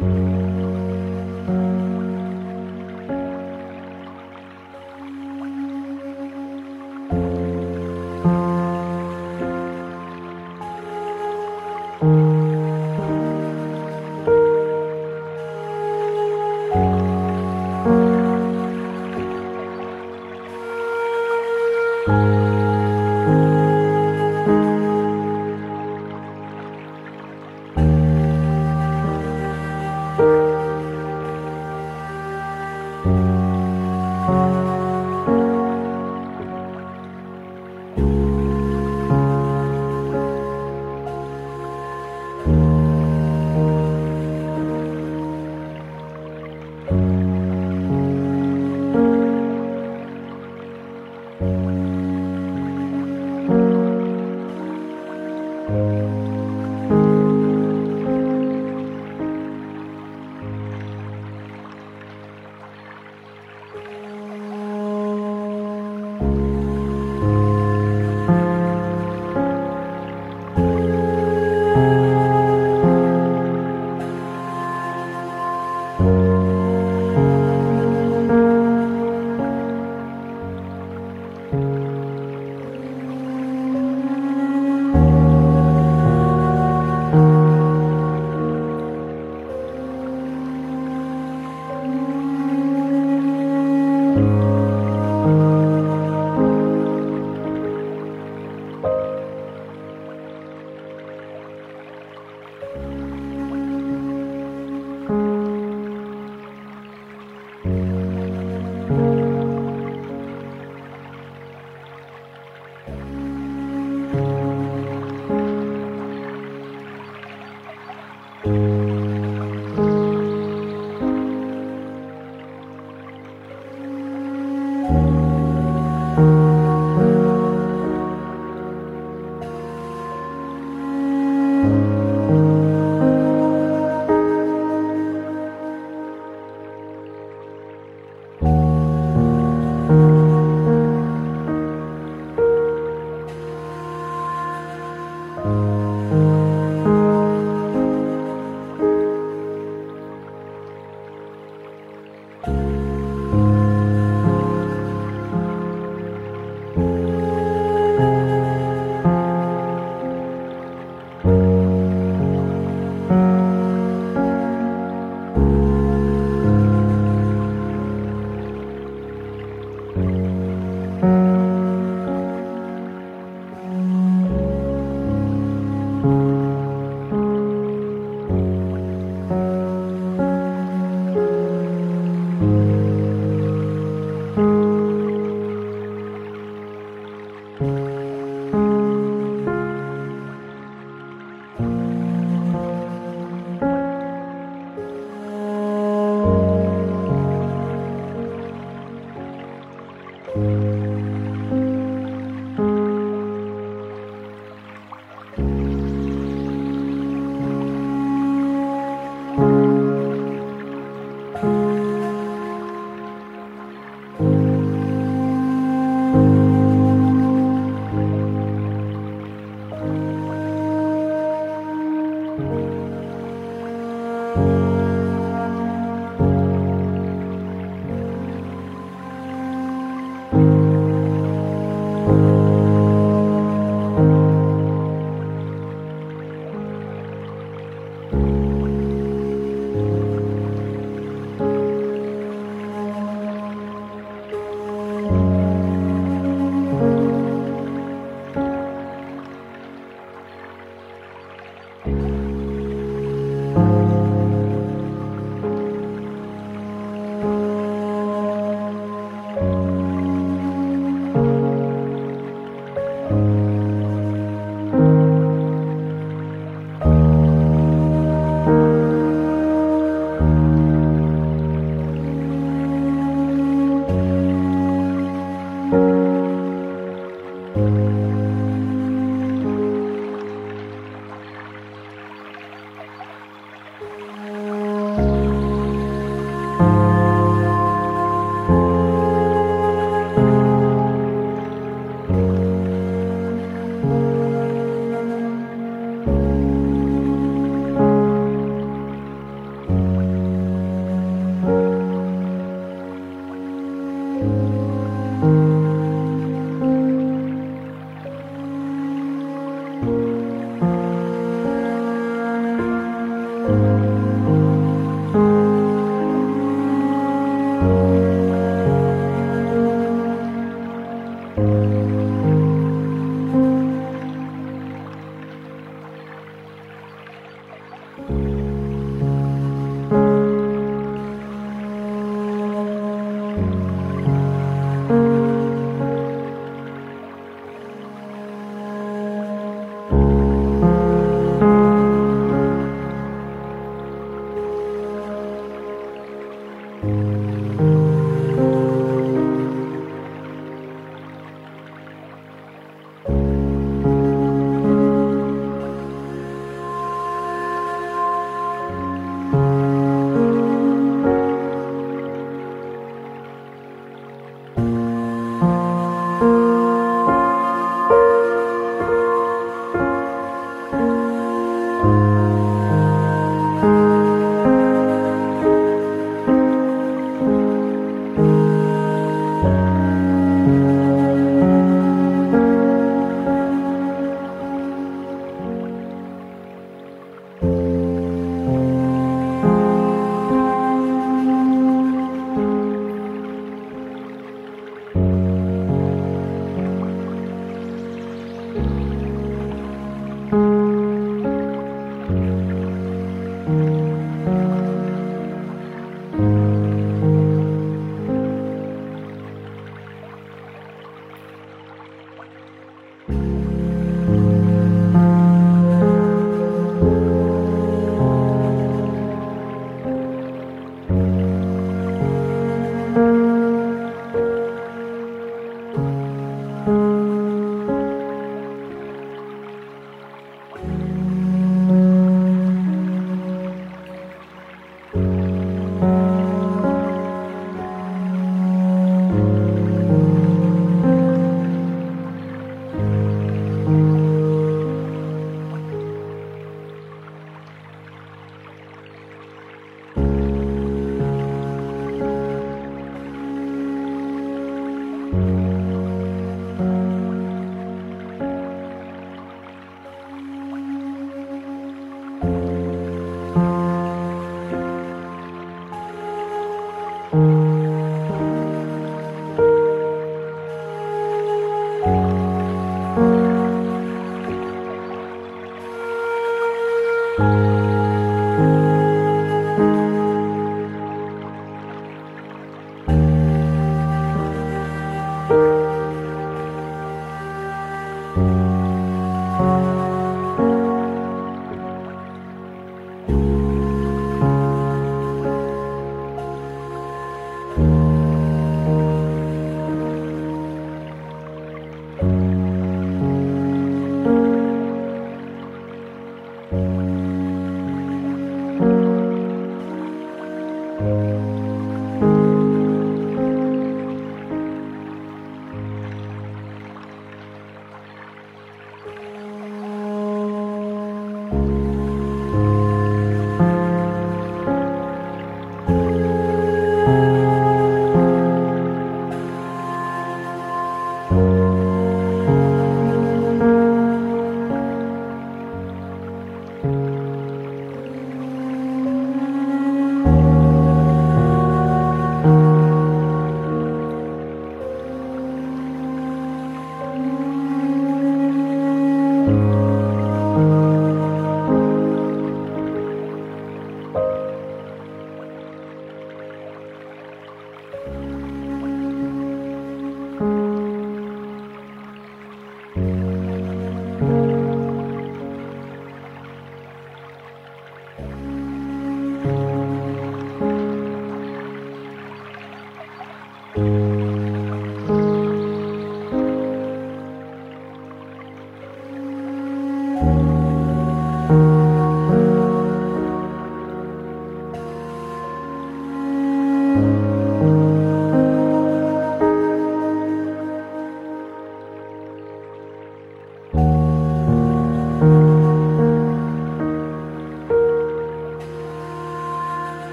Bye.